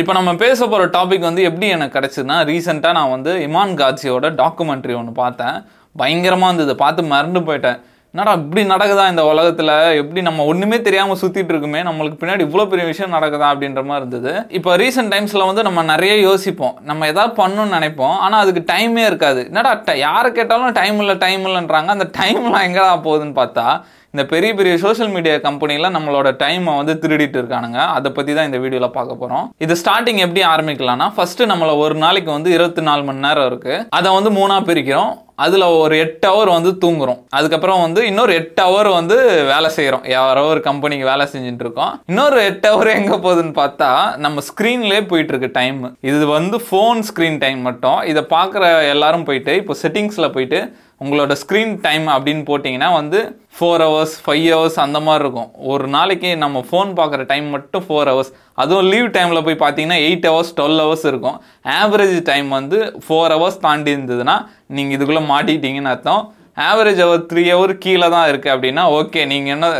இப்போ நம்ம பேச போகிற டாபிக் வந்து எப்படி எனக்கு கிடச்சிதுன்னா ரீசெண்டாக நான் வந்து இமான் காட்சியோட டாக்குமெண்ட்ரி ஒன்று பார்த்தேன். பயங்கரமாக இருந்தது. பார்த்து மறந்து போயிட்டேன். என்னடா இப்படி நடக்குதா இந்த உலகத்தில்? எப்படி நம்ம ஒன்றுமே தெரியாமல் சுற்றிட்டு இருக்குமே? நம்மளுக்கு பின்னாடி இவ்வளோ பெரிய விஷயம் நடக்குதா அப்படின்ற மாதிரி இருந்தது. இப்போ ரீசெண்ட் டைம்ஸில் வந்து நம்ம நிறைய யோசிப்போம். நம்ம எதாவது பண்ணணும்னு நினைப்போம். ஆனால் அதுக்கு டைமே இருக்காது. என்னடா யாரை கேட்டாலும் டைம் இல்லை டைம் இல்லைன்றாங்க. அந்த டைம்லாம் எங்கடா போகுதுன்னு பார்த்தா இந்த பெரிய பெரிய சோஷியல் மீடியா கம்பெனிலாம் நம்மளோட டைமை வந்து திருடிட்டு இருக்கானுங்க. அதை பற்றி தான் இந்த வீடியோவில் பார்க்க போகிறோம் இது ஸ்டார்டிங் எப்படி ஆரம்பிக்கலாம்னா ஃபஸ்ட்டு நம்மளை ஒரு நாளைக்கு வந்து இருபத்தி நாலு மணி நேரம் இருக்குது அதை வந்து மூணாக பிரிக்கிறோம். அதில் ஒரு எட்டு ஹவர் வந்து தூங்குறோம். அதுக்கப்புறம் வந்து இன்னொரு எட்டு ஹவர் வந்து வேலை செய்கிறோம் யாரோ ஒரு கம்பெனிக்கு வேலை செஞ்சுட்டு இருக்கோம். இன்னொரு எட்டு ஹவர் எங்கே போகுதுன்னு பார்த்தா நம்ம ஸ்க்ரீன்லேயே போயிட்டுருக்கு டைம் இது வந்து ஃபோன் ஸ்க்ரீன் டைம் மட்டும். இதை பார்க்குற எல்லாரும் போயிட்டு இப்போ செட்டிங்ஸில் போயிட்டு உங்களோட ஸ்க்ரீன் டைம் அப்படின்னு போட்டிங்கன்னா வந்து ஃபோர் ஹவர்ஸ் ஃபைவ் ஹவர்ஸ் அந்த மாதிரி இருக்கும். ஒரு நாளைக்கு நம்ம ஃபோன் பார்க்குற டைம் மட்டும் ஃபோர் ஹவர்ஸ் அதுவும் லீவ் டைமில் போய் பார்த்தீங்கன்னா எயிட் ஹவர்ஸ் டுவெல் ஹவர்ஸ் இருக்கும். ஆவரேஜ் டைம் வந்து ஃபோர் ஹவர்ஸ் தாண்டி இருந்ததுன்னா நீங்கள் இதுக்குள்ளே மாட்டிக்கிட்டீங்கன்னு அர்த்தம். ஆவரேஜ் அவர் த்ரீ ஹவர் கீழே தான் இருக்குது அப்படின்னா ஓகே நீங்கள் என்ன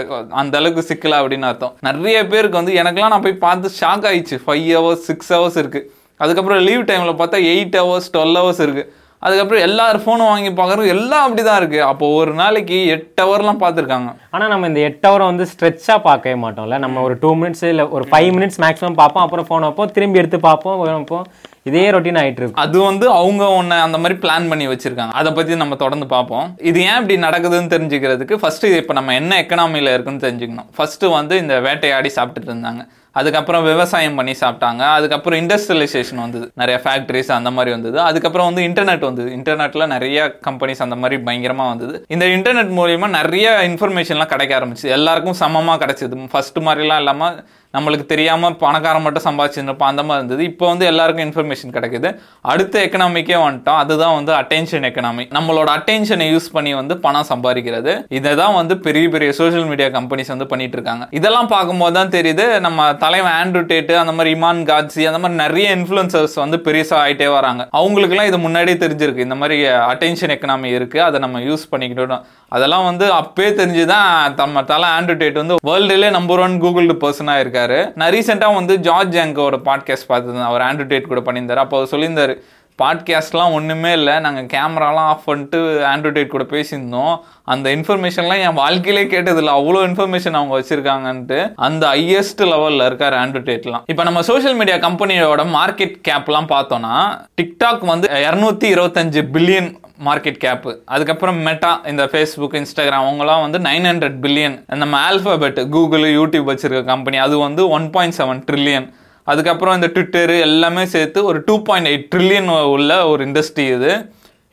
அந்த அளவுக்கு சிக்கல அப்படின்னு அர்த்தம். நிறைய பேருக்கு வந்து எனக்குலாம் நான் போய் பார்த்து ஷாக் ஆயிடுச்சு. ஃபைவ் ஹவர்ஸ் சிக்ஸ் ஹவர்ஸ் இருக்குது அதுக்கப்புறம் லீவ் டைமில் பார்த்தா எயிட் ஹவர்ஸ் டுவெல் ஹவர்ஸ் இருக்குது அதுக்கப்புறம் எல்லார் ஃபோனும் வாங்கி பார்க்குறது எல்லாம் அப்படிதான் இருக்கு. அப்போ ஒரு நாளைக்கு எட்டு ஹவர்லாம் பார்த்துருக்காங்க. ஆனால் நம்ம இந்த எட்டு ஹவரை வந்து ஸ்ட்ரெச்சாக பார்க்கவே மாட்டோம்ல. நம்ம ஒரு டூ மினிட்ஸ் இல்லை ஒரு ஃபைவ் மினிட்ஸ் மேக்ஸிமம் பார்ப்போம். அப்புறம் ஃபோன் வைப்போம் திரும்பி எடுத்து பார்ப்போம் வைப்போம். இதே ரொட்டீன் ஆயிட்டு இருக்கும் அது வந்து அவங்க ஒன்று அந்த மாதிரி பிளான் பண்ணி வச்சிருக்காங்க. அதை பற்றி நம்ம தொடர்ந்து பார்ப்போம். இது ஏன் இப்படி நடக்குதுன்னு தெரிஞ்சுக்கிறதுக்கு ஃபர்ஸ்ட் இப்போ நம்ம என்ன எக்கனாமியில் இருக்குன்னு தெரிஞ்சுக்கணும். ஃபர்ஸ்ட் வந்து இந்த வேட்டையாடி சாப்பிட்டுட்டு இருந்தாங்க. அதுக்கப்புறம் விவசாயம் பண்ணி சாப்பிட்டாங்க. அதுக்கப்புறம் இண்டஸ்ட்ரியலைசேஷன் வந்தது. நிறைய ஃபேக்ட்ரிஸ் அந்த மாதிரி வந்தது. அதுக்கப்புறம் வந்து இன்டர்நெட் வந்தது. இன்டர்நெட்ல நிறைய கம்பெனிஸ் அந்த மாதிரி பயங்கரமா வந்தது. இந்த இன்டர்நெட் மூலியமா நிறைய இன்ஃபர்மேஷன்லாம் கிடைக்க ஆரம்பிச்சு எல்லாருக்கும் சமமா கிடைச்சது. ஃபர்ஸ்ட் மாதிரிலாம் இல்லாம நம்மளுக்கு தெரியாமல் பணக்காரன் மட்டும் சம்பாதிச்சிருந்தப்போ அந்த மாதிரி இருந்தது. இப்போ வந்து எல்லாருக்கும் இன்ஃபர்மேஷன் கிடைக்குது. அடுத்த எக்கனாமிக்கே வந்துட்டோம். அதுதான் வந்து அட்டென்ஷன் எக்கனாமி நம்மளோட அட்டென்ஷனை யூஸ் பண்ணி வந்து பணம் சம்பாதிக்கிறது. இதை தான் வந்து பெரிய பெரிய சோஷியல் மீடியா கம்பெனிஸ் வந்து பண்ணிட்டு இருக்காங்க. இதெல்லாம் பார்க்கும்போது தான் தெரியுது. நம்ம தலைவன் ஆண்ட்ரூ டேட்டு அந்த மாதிரி இமான் காட்சி அந்த மாதிரி நிறைய இன்ஃப்ளூயன்சர்ஸ் வந்து பெருசாக ஆகிட்டே வராங்க. அவங்களுக்குலாம் இது முன்னாடியே தெரிஞ்சிருக்கு. இந்த மாதிரி அட்டென்ஷன் எக்கனாமி இருக்கு. அதை நம்ம யூஸ் பண்ணிக்கிட்டோம் அதெல்லாம் வந்து அப்பே தெரிஞ்சுதான் நம்ம தலை ஆண்ட்ரூ டேட் வந்து வேர்ல்டுலே நம்பர் ஒன் கூகுள் பர்சனாக இருக்காரு. நான் ரீசெண்டாக வந்து ஜார்ஜ் ஜாங்கோட பாட்காஸ்ட் பார்த்துருந்தேன் அவர் ஆண்ட்ரூ டேட் கூட பண்ணியிருந்தார். அப்போ அவர் சொல்லியிருந்தாரு பாட்காஸ்ட்லாம் ஒன்றுமே இல்லை. நாங்கள் கேமராலாம் ஆஃப் பண்ணிட்டு ஆண்ட்ராய்ட் கூட பேசியிருந்தோம். அந்த இன்ஃபர்மேஷன்லாம் என் வாழ்க்கையிலே கேட்டதில்ல. அவ்வளோ இன்ஃபர்மேஷன் அவங்க வச்சுருக்காங்கன்ட்டு. அந்த ஹையஸ்ட் லெவலில் இருக்கார் ஆண்ட்ராய்ட்லாம் இப்போ நம்ம சோஷியல் மீடியா கம்பெனியோட மார்க்கெட் கேப்லாம் பார்த்தோம்னா டிக்டாக் வந்து இரநூத்தி இருபத்தஞ்சு பில்லியன் மார்க்கெட் கேப்பு அதுக்கப்புறம் மெட்டா இந்த ஃபேஸ்புக் இன்ஸ்டாகிராம் அவங்கலாம் வந்து நைன் ஹண்ட்ரட் பில்லியன் நம்ம ஆல்ஃபபெட் கூகுள் யூடியூப் வச்சிருக்க கம்பெனி அது வந்து ஒன் பாயிண்ட் செவன் ட்ரில்லியன் அதுக்கப்புறம் இந்த ட்விட்டர் எல்லாமே சேர்த்து ஒரு டூ பாயிண்ட் எயிட் ட்ரில்லியன் உள்ள ஒரு இண்டஸ்ட்ரி இது.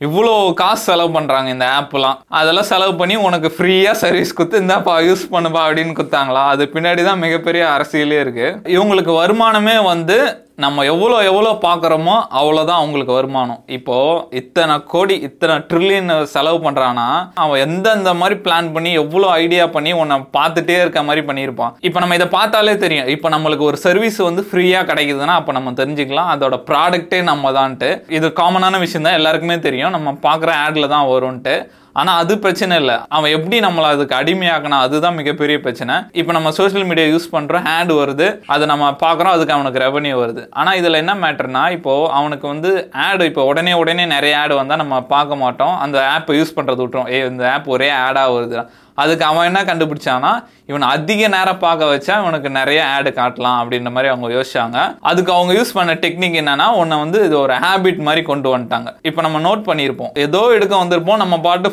இவ்வளோ காசு செலவு பண்ணுறாங்க இந்த ஆப்லாம் அதெல்லாம் செலவு பண்ணி உனக்கு ஃப்ரீயாக சர்வீஸ் கொடுத்து இந்தாப்பா யூஸ் பண்ணுப்பா அப்படின்னு கொடுத்தாங்களா? அது பின்னாடி தான் மிகப்பெரிய அரசியலே இருக்குது இவங்களுக்கு வருமானமே வந்து நம்ம எவ்வளோ எவ்வளோ பார்க்குறோமோ அவ்வளோதான் அவங்களுக்கு வருமானம். இப்போது இத்தனை கோடி இத்தனை ட்ரில்லியன் செலவு பண்ணுறான்னா அவன் எந்தெந்த மாதிரி பிளான் பண்ணி எவ்வளோ ஐடியா பண்ணி உன்னை பார்த்துட்டே இருக்க மாதிரி பண்ணியிருப்பான். இப்போ நம்ம இதை பார்த்தாலே தெரியும். இப்போ நம்மளுக்கு ஒரு சர்வீஸ் வந்து ஃப்ரீயாக கிடைக்குதுன்னா அப்போ நம்ம தெரிஞ்சுக்கலாம். அதோட ப்ராடக்ட்டே நம்ம தான்ட்டு. இது காமனான விஷயம் தான் எல்லாருக்குமே தெரியும். நம்ம பார்க்குற ஆடில் தான் வரும்ன்ட்டு ஆனால் அது பிரச்சனை இல்லை. அவன் எப்படி நம்மளை அதுக்கு அடிமையாக்கணும் அதுதான் மிகப்பெரிய பிரச்சனை. இப்போ நம்ம சோஷியல் மீடியா யூஸ் பண்ணுறோம் ஆட் வருது. அதை நம்ம பார்க்குறோம் அதுக்கு அவனுக்கு ரெவன்யூ வருது. ஆனால் இதில் என்ன மேட்டர்னா இப்போது அவனுக்கு வந்து ஆடு இப்போ உடனே உடனே நிறைய ஆடு வந்தால் நம்ம பார்க்க மாட்டோம். அந்த ஆப்பை யூஸ் பண்ணுறது விட்டுரும். ஏ இந்த ஆப் ஒரே ஆடாக வருது அதுக்கு அவன் என்ன கண்டுபிடிச்சானா இவன் அதிக நேரம் பார்க்க வச்சா இவனுக்கு நிறைய ஆடு காட்டலாம் அப்படின்ற மாதிரி அவங்க யோசிச்சாங்க. அதுக்கு அவங்க யூஸ் பண்ண டெக்னிக் என்னன்னா உன்னை வந்து இது ஒரு ஹேபிட் மாதிரி கொண்டு வந்துட்டாங்க. இப்போ நம்ம நோட் பண்ணியிருப்போம். ஏதோ எடுக்க வந்திருப்போம் நம்ம பாட்டு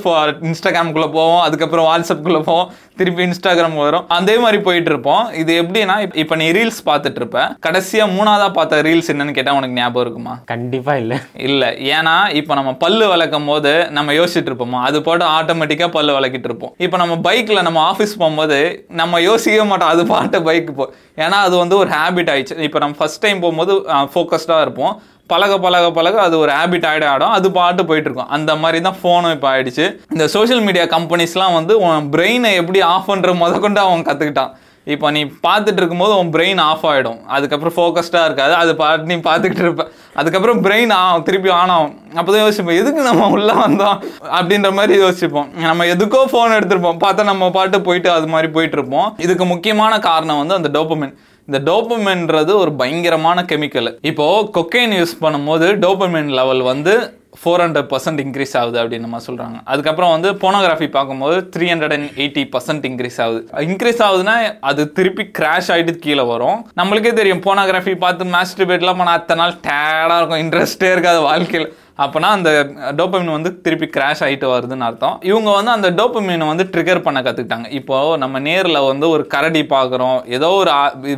இன்ஸ்டாகிராம்குள்ள போவோம் அதுக்கப்புறம் வாட்ஸ்அப்குள்ள போவோம் திருப்பி இன்ஸ்டாகிராம் வரும். அதே மாதிரி போயிட்டு இருப்போம் இது எப்படின்னா இப்போ நீ ரீல்ஸ் பார்த்துட்டு இருப்ப கடைசியா மூணாவதா பார்த்த ரீல்ஸ் என்னன்னு கேட்டா உனக்கு ஞாபகம் இருக்குமா? கண்டிப்பா இல்ல. இல்ல. ஏன்னா இப்போ நம்ம பல்லு விளக்கும் போது நம்ம யோசிச்சுட்டு இருப்போமா அது போட்டு ஆட்டோமேட்டிக்கா பல்லு விளக்கிட்டு இருப்போம் இப்போ நம்ம நம்ம பைக்கில் நம்ம ஆஃபீஸ் போகும்போது நம்ம யோசிக்கவே மாட்டோம் அது பாட்டு பைக் போ. ஏன்னா அது வந்து ஒரு ஹேபிட் ஆயிடுச்சு. இப்போ நம்ம ஃபர்ஸ்ட் டைம் போகும்போது ஃபோக்கஸ்டாக இருப்போம். பழக பழக பழக அது ஒரு ஹேபிட் ஆகிட ஆடும். அது பாட்டு போயிட்டு இருக்கும் அந்த மாதிரி தான் ஃபோனும் இப்போ ஆயிடுச்சு. இந்த சோஷியல் மீடியா கம்பெனிஸ்லாம் வந்து உன் பிரெயினை எப்படி ஆஃப் பண்ணுற முதக்கொண்டு அவன் கற்றுக்கிட்டான் இப்போ நீ பார்த்துட்டு இருக்கும்போது உன் பிரெயின் ஆஃப் ஆகிடும் அதுக்கப்புறம் ஃபோக்கஸ்டாக இருக்காது. அது பாட்டு நீ பார்த்துக்கிட்டு இருப்ப. அதுக்கப்புறம் பிரெயின் ஆகும் திருப்பி ஆன் ஆகும். அப்போ தான் யோசிப்போம் எதுக்கு நம்ம உள்ளே வந்தோம் அப்படின்ற மாதிரி யோசிப்போம். நம்ம எதுக்கோ ஃபோன் எடுத்திருப்போம். பார்த்தா நம்ம பாட்டு போயிட்டு அது மாதிரி போயிட்டு இருப்போம் இதுக்கு முக்கியமான காரணம் வந்து அந்த டோப்பமின் இந்த டோப்பமென்றது ஒரு பயங்கரமான கெமிக்கல் இப்போ கொக்கைன் யூஸ் பண்ணும்போது டோப்பமென் லெவல் வந்து ஃபோர் ஹண்ட்ரட் பர்சன்ட் இன்க்ரீஸ் ஆகுது அப்படின்னு நம்ம சொல்கிறாங்க அதுக்கப்புறம் வந்து போனோகிராஃபி பார்க்கும்போது three hundred and eighty percent increase ஆகுது. இன்க்ரீஸ் ஆகுதுன்னா அது திருப்பி கிராஷ் ஆகிட்டு கீழே வரும். நம்மளுக்கே தெரியும் போனோகிராஃபி பார்த்து மாஸ்டர்பேட்லாம் போனால் அத்தனை நாள் டேடாக இருக்கும் இன்ட்ரெஸ்டே இருக்காது வாழ்க்கையில். அப்போனா அந்த டோப்பமின் வந்து திருப்பி கிராஷ் ஆகிட்டு வருதுன்னு அர்த்தம். இவங்க வந்து அந்த டோப்பமினை வந்து ட்ரிகர் பண்ண கற்றுக்கிட்டாங்க இப்போது நம்ம நேரில் வந்து ஒரு கரடி பார்க்குறோம். ஏதோ ஒரு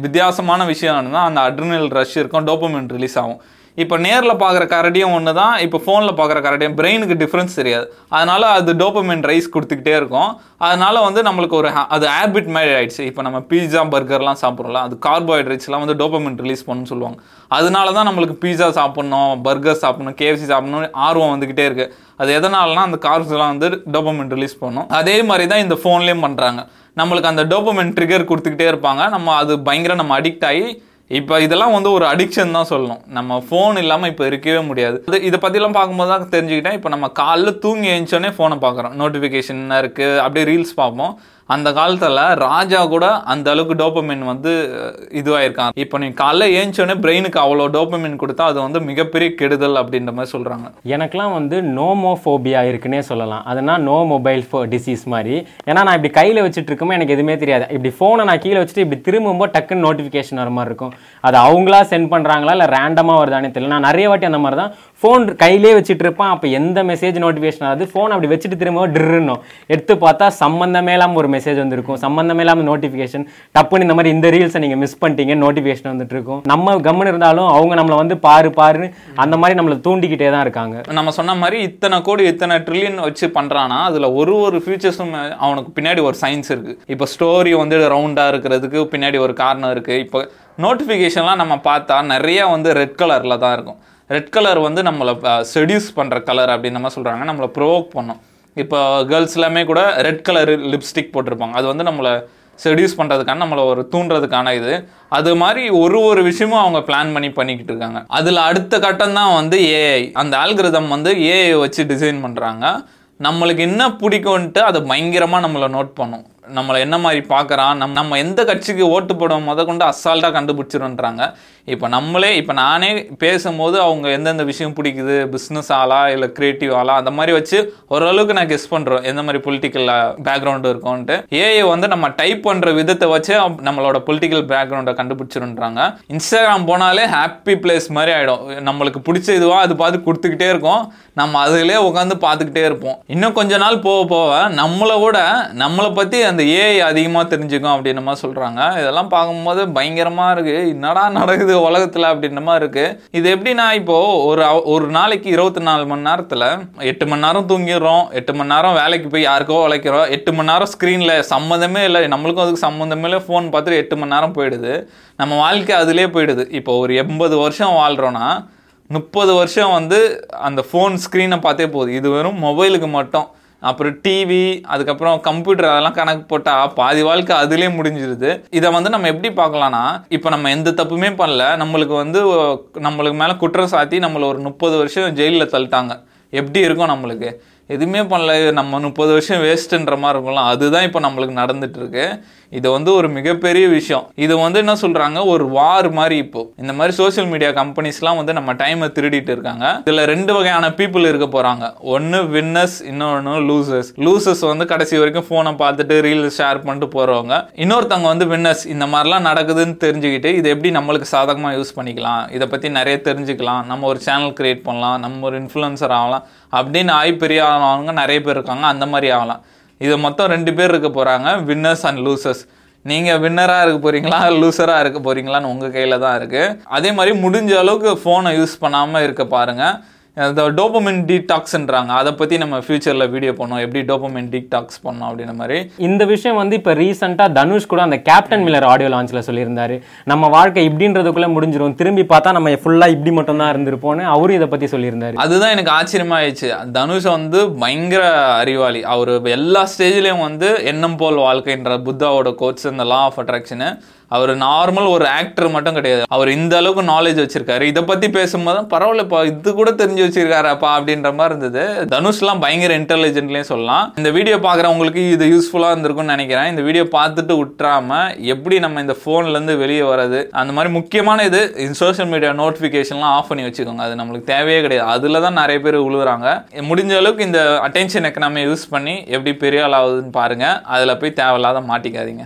வித்தியாசமான விஷயம் இருந்தால் அந்த அட்ரினல் ரஷ் இருக்கும் டோப்பமின் ரிலீஸ் ஆகும். இப்போ நேரில் பார்க்குற கரடியும் ஒன்று தான் இப்போ ஃபோனில் பார்க்குற கரடியும். பிரெயினுக்கு டிஃப்ரென்ஸ் தெரியாது. அதனால அது டோப்பமெண்ட் ரைஸ் கொடுத்துக்கிட்டே இருக்கும். அதனால் வந்து நம்மளுக்கு ஒரு அது ஹேபிட் மாதிரி ஆகிடுச்சு இப்போ நம்ம பீஸா பர்கர்லாம் சாப்பிட்றோம்ல அது கார்போஹைட்ரேட்ஸ்லாம் வந்து டோப்பமெண்ட் ரிலீஸ் பண்ணுன்னு சொல்லுவாங்க. அதனால தான் நம்மளுக்கு பீஸா சாப்பிட்ணும் பர்கர் சாப்பிட்ணும் கேஎஃப்சி சாப்பிட்ணும் ஆர்வம் வந்துக்கிட்டே இருக்குது அது எதனாலனா அந்த கார்ஸ்லாம் வந்து டோப்பமின் ரிலீஸ் பண்ணும். அதே மாதிரி தான் இந்த ஃபோன்லேயும் பண்ணுறாங்க நம்மளுக்கு அந்த டோப்பமெண்ட் ட்ரிகர் கொடுத்துக்கிட்டே இருப்பாங்க. நம்ம அது பயங்கர நம்ம அடிக்ட் ஆகி இப்போ இதெல்லாம் வந்து ஒரு அடிக்ஷன் தான் சொல்லணும். நம்ம ஃபோன் இல்லாமல் இப்போ இருக்கவே முடியாது. இது இதை பற்றிலாம் பார்க்கும்போது தான் தெரிஞ்சுக்கிட்டேன். இப்போ நம்ம காலைல தூங்கி எழுந்தோடனே ஃபோனை பார்க்குறோம். நோட்டிஃபிகேஷன் இருக்குது அப்படியே ரீல்ஸ் பார்ப்போம். அந்த காலத்தில் ராஜா கூட அந்த அளவுக்கு டோப்பமின் வந்து இதுவாயிருக்கான் இப்போ நீ காலைல ஏஞ்சோடனே பிரெயினுக்கு அவ்வளோ டோப்பமின் கொடுத்தா அது வந்து மிகப்பெரிய கெடுதல் அப்படின்ற மாதிரி சொல்கிறாங்க எனக்குலாம் வந்து நோமோஃபோபியா இருக்குன்னே சொல்லலாம். அதுனா நோ மொபைல் ஃபோ டிசீஸ் மாதிரி. ஏன்னா நான் இப்படி கையில் வச்சுட்டு இருக்குமோ எனக்கு எதுவுமே தெரியாது. இப்படி ஃபோனை நான் கீழே வச்சுட்டு இப்படி திரும்பும்போது டக்குன்னு நோட்டிஃபிகேஷன் வர மாதிரி இருக்கும். அது அவங்களா சென்ட் பண்ணுறாங்களா இல்லை ரேண்டமாக வருதானே தெரியல. நான் நிறைய வாட்டி அந்த மாதிரி தான் ஃபோன் கையிலே வச்சுட்டு இருப்பான் அப்போ எந்த மெசேஜ் நோட்டிஃபிகேஷன் ஆகுது ஃபோன் அப்படி வச்சுட்டு திரும்ப ட்ருன்னும் எடுத்து பார்த்தா சம்மந்தமே இல்லாமல் ஒரு மெசேஜ் வந்திருக்கும். சம்மந்தமே இல்லாமல் நோட்டிஃபிகேஷன் டப்புன்னு இந்த மாதிரி இந்த ரீல்ஸை நீங்கள் மிஸ் பண்ணிட்டீங்க நோட்டிஃபிகேஷன் வந்துட்டு இருக்கும். நம்ம கம்முன்னு இருந்தாலும் அவங்க நம்மளை வந்து பாரு பாருன்னு அந்த மாதிரி நம்மளை தூண்டிக்கிட்டே தான் இருக்காங்க. நம்ம சொன்ன மாதிரி இத்தனை கோடி இத்தனை ட்ரில்லியன் வச்சு பண்ணுறான்னா அதில் ஒரு ஒரு ஃபியூச்சர்ஸும் அவனுக்கு பின்னாடி ஒரு சயின்ஸ் இருக்குது இப்போ ஸ்டோரி வந்து ரவுண்டாக இருக்கிறதுக்கு பின்னாடி ஒரு காரணம் இருக்குது இப்போ நோட்டிஃபிகேஷன்லாம் நம்ம பார்த்தா நிறைய வந்து ரெட் கலரில் தான் இருக்கும். ரெட் கலர் வந்து நம்மளை செடியூஸ் பண்ணுற கலர் அப்படின்னு நம்ம சொல்கிறாங்க நம்மளை ப்ரோவோக் பண்ணும். இப்போ கேர்ள்ஸ் எல்லாமே கூட ரெட் கலர் லிப்ஸ்டிக் போட்டிருப்பாங்க. அது வந்து நம்மளை செடியூஸ் பண்ணுறதுக்கான நம்மளை ஒரு தூண்டுறதுக்கான இது. அது மாதிரி ஒரு ஒரு விஷயமும் அவங்க பிளான் பண்ணி பண்ணிக்கிட்டு இருக்காங்க. அதில் அடுத்த கட்டம் தான் வந்து ஏஐ அந்த ஆல்கிரிதம் வந்து ஏஐ வச்சு டிசைன் பண்ணுறாங்க நம்மளுக்கு என்ன பிடிக்கும்ன்ட்டு அதை பயங்கரமாக நம்மளை நோட் பண்ணும். நம்மளை என்ன மாதிரி பார்க்குறான்? நம் நம்ம எந்த கட்சிக்கு ஓட்டு போடுவோம்? முத கொண்டு அசால்ட்டாக கண்டுபிடிச்சிருன்றாங்க இப்போ நம்மளே இப்போ நானே பேசும்போது அவங்க எந்தெந்த விஷயம் பிடிக்குது? பிஸ்னஸ் ஆளா? இல்லை க்ரியேட்டிவ் ஆளா? அந்த மாதிரி வச்சு ஓரளவுக்கு நான் கெஸ் பண்ணுறோம் எந்த மாதிரி பொலிட்டிக்கல் பேக்ரவுண்டு இருக்கும்ன்ட்டு. ஏஐ வந்து நம்ம டைப் பண்ணுற விதத்தை வச்சு நம்மளோட பொலிட்டிக்கல் பேக்ரவுண்டை கண்டுபிடிச்சிருன்றாங்க இன்ஸ்டாகிராம் போனாலே ஹாப்பி பிளேஸ் மாதிரி ஆகிடும் நம்மளுக்கு பிடிச்ச இதுவா அது பார்த்து கொடுத்துக்கிட்டே இருக்கும். நம்ம அதிலே உட்காந்து பார்த்துக்கிட்டே இருப்போம். இன்னும் கொஞ்ச நாள் போக போக நம்மளை விட நம்மளை பற்றி அந்த ஏஐ அதிகமாக தெரிஞ்சுக்கும் அப்படின்ற மாதிரி சொல்கிறாங்க இதெல்லாம் பார்க்கும்போது பயங்கரமாக இருக்குது என்னடா நடக்குது உலகத்தில் அப்படின்ற மாதிரி இருக்கு. இது எப்படின்னா இப்போது ஒரு ஒரு நாளைக்கு இருபத்தி நாலு மணி நேரத்தில் எட்டு மணி நேரம் தூங்கிடுறோம். எட்டு மணி நேரம் வேலைக்கு போய் யாருக்கோ உழைக்கிறோம். எட்டு மணி நேரம் ஸ்க்ரீனில் சம்மந்தமே இல்லை. நம்மளுக்கும் அதுக்கு சம்மந்தமே இல்லை. ஃபோன் பார்த்துட்டு எட்டு மணி நேரம் போயிடுது. நம்ம வாழ்க்கை அதிலே போயிடுது. இப்போ ஒரு எண்பது வருஷம் வாழ்கிறோன்னா முப்பது வருஷம் வந்து அந்த ஃபோன் ஸ்க்ரீனை பார்த்தே போகுது இது வெறும் மொபைலுக்கு மட்டும். அப்புறம் டிவி அதுக்கப்புறம் கம்ப்யூட்டர் அதெல்லாம் கணக்கு போட்டால் பாதி வாழ்க்கை அதுலேயே முடிஞ்சிருது. இதை வந்து நம்ம எப்படி பார்க்கலாம்னா இப்போ நம்ம எந்த தப்புமே பண்ணல நம்மளுக்கு வந்து நம்மளுக்கு மேலே குற்றம் சாத்தி நம்மளை ஒரு முப்பது வருஷம் ஜெயிலில் தள்ளிட்டாங்க. எப்படி இருக்கும் நம்மளுக்கு? எதுவுமே பண்ணல. நம்ம முப்பது வருஷம் வேஸ்ட்டுன்ற மாதிரி இருக்கலாம் அதுதான் இப்போ நம்மளுக்கு நடந்துட்டு இருக்கு இது வந்து ஒரு மிகப்பெரிய விஷயம். இது வந்து என்ன சொல்றாங்க? ஒரு வார் மாதிரி இப்போ. இந்த மாதிரி சோஷியல் மீடியா கம்பெனிஸ்லாம் வந்து நம்ம டைமை திருடிட்டு இருக்காங்க. இதுல ரெண்டு வகையான பீப்புள் இருக்க போறாங்க. ஒன்னு வின்னர்ஸ் இன்னொன்னு லூசர்ஸ் லூசர்ஸ் வந்து கடைசி வரைக்கும் போனை பார்த்துட்டு ரீல் ஷேர் பண்ணிட்டு போறவங்க. இன்னொருத்தவங்க வந்து வின்னர்ஸ் இந்த மாதிரிலாம் நடக்குதுன்னு தெரிஞ்சுக்கிட்டு இதை எப்படி நம்மளுக்கு சாதகமாக யூஸ் பண்ணிக்கலாம்? இதை பற்றி நிறைய தெரிஞ்சுக்கலாம். நம்ம ஒரு சேனல் கிரியேட் பண்ணலாம். நம்ம ஒரு இன்ஃப்ளூயன்சர் ஆகலாம். அப்படின்னு ஆகி பெரிய ஆனவங்க நிறைய பேர் இருக்காங்க. அந்த மாதிரி ஆகலாம். இது மொத்தம் ரெண்டு பேர் இருக்க போகிறாங்க வின்னர்ஸ் அண்ட் லூசர்ஸ் நீங்கள் வின்னராக இருக்க போகிறீங்களா லூசராக இருக்க போகிறீங்களான்னு உங்கள் கையில் தான் இருக்குது அதே மாதிரி முடிஞ்ச அளவுக்கு ஃபோனை யூஸ் பண்ணாமல் இருக்க பாருங்கள் இந்த டோபமின் டீடாக்ஸ்ன்றாங்க. அதை பற்றி நம்ம ஃபியூச்சரில் வீடியோ பண்ணோம் எப்படி டோபமின் டீடாக்ஸ் பண்ணோம் அப்படின்ற மாதிரி. இந்த விஷயம் வந்து இப்போ ரீசெண்டாக தனுஷ் கூட அந்த கேப்டன் மில்லர் ஆடியோ லான்ச்சில் சொல்லியிருந்தாரு. நம்ம வாழ்க்கை இப்படின்றதுக்குள்ளே முடிஞ்சிரும். திரும்பி பார்த்தா நம்ம ஃபுல்லாக இப்படி மட்டும் தான் இருந்திருப்போம்னு அவரும் இதை பற்றி சொல்லியிருந்தாரு. அதுதான் எனக்கு ஆச்சரியமா ஆயிடுச்சு தனுஷ் வந்து பயங்கர அறிவாளி. அவர் எல்லா ஸ்டேஜ்லயும் வந்து எண்ணம் போல் வாழ்க்கைன்ற புத்தாவோட கோட்ஸ் இந்த லா ஆஃப் அட்ராக்ஷனு அவர் நார்மல் ஒரு ஆக்டர் மட்டும் கிடையாது. அவர் இந்த அளவுக்கு நாலேஜ் வச்சிருக்காரு. இதை பத்தி பேசும்போது பரவாயில்லப்பா இது கூட தெரிஞ்சு வச்சிருக்காராப்பா அப்படின்ற மாதிரி இருந்தது. தனுஷ்லாம் பயங்கர இன்டெலிஜென்ட்லேயும் சொல்லலாம். இந்த வீடியோ பார்க்குறவங்களுக்கு இது யூஸ்ஃபுல்லாக இருந்திருக்கும்னு நினைக்கிறேன். இந்த வீடியோ பார்த்துட்டு விட்டுறாம எப்படி நம்ம இந்த ஃபோன்லேருந்து வெளியே வர்றது? அந்த மாதிரி முக்கியமான இது சோஷியல் மீடியா நோட்டிஃபிகேஷன்லாம் ஆஃப் பண்ணி வச்சுக்கோங்க. அது நம்மளுக்கு தேவையே கிடையாது. அதில் தான் நிறைய பேர் உழுவுறாங்க. முடிஞ்ச அளவுக்கு இந்த அட்டென்ஷன் எக்கனாமியை யூஸ் பண்ணி எப்படி பெரிய ஆள் ஆகுதுன்னு பாருங்க. அதில் போய் தேவையில்லாத மாட்டிக்காதீங்க.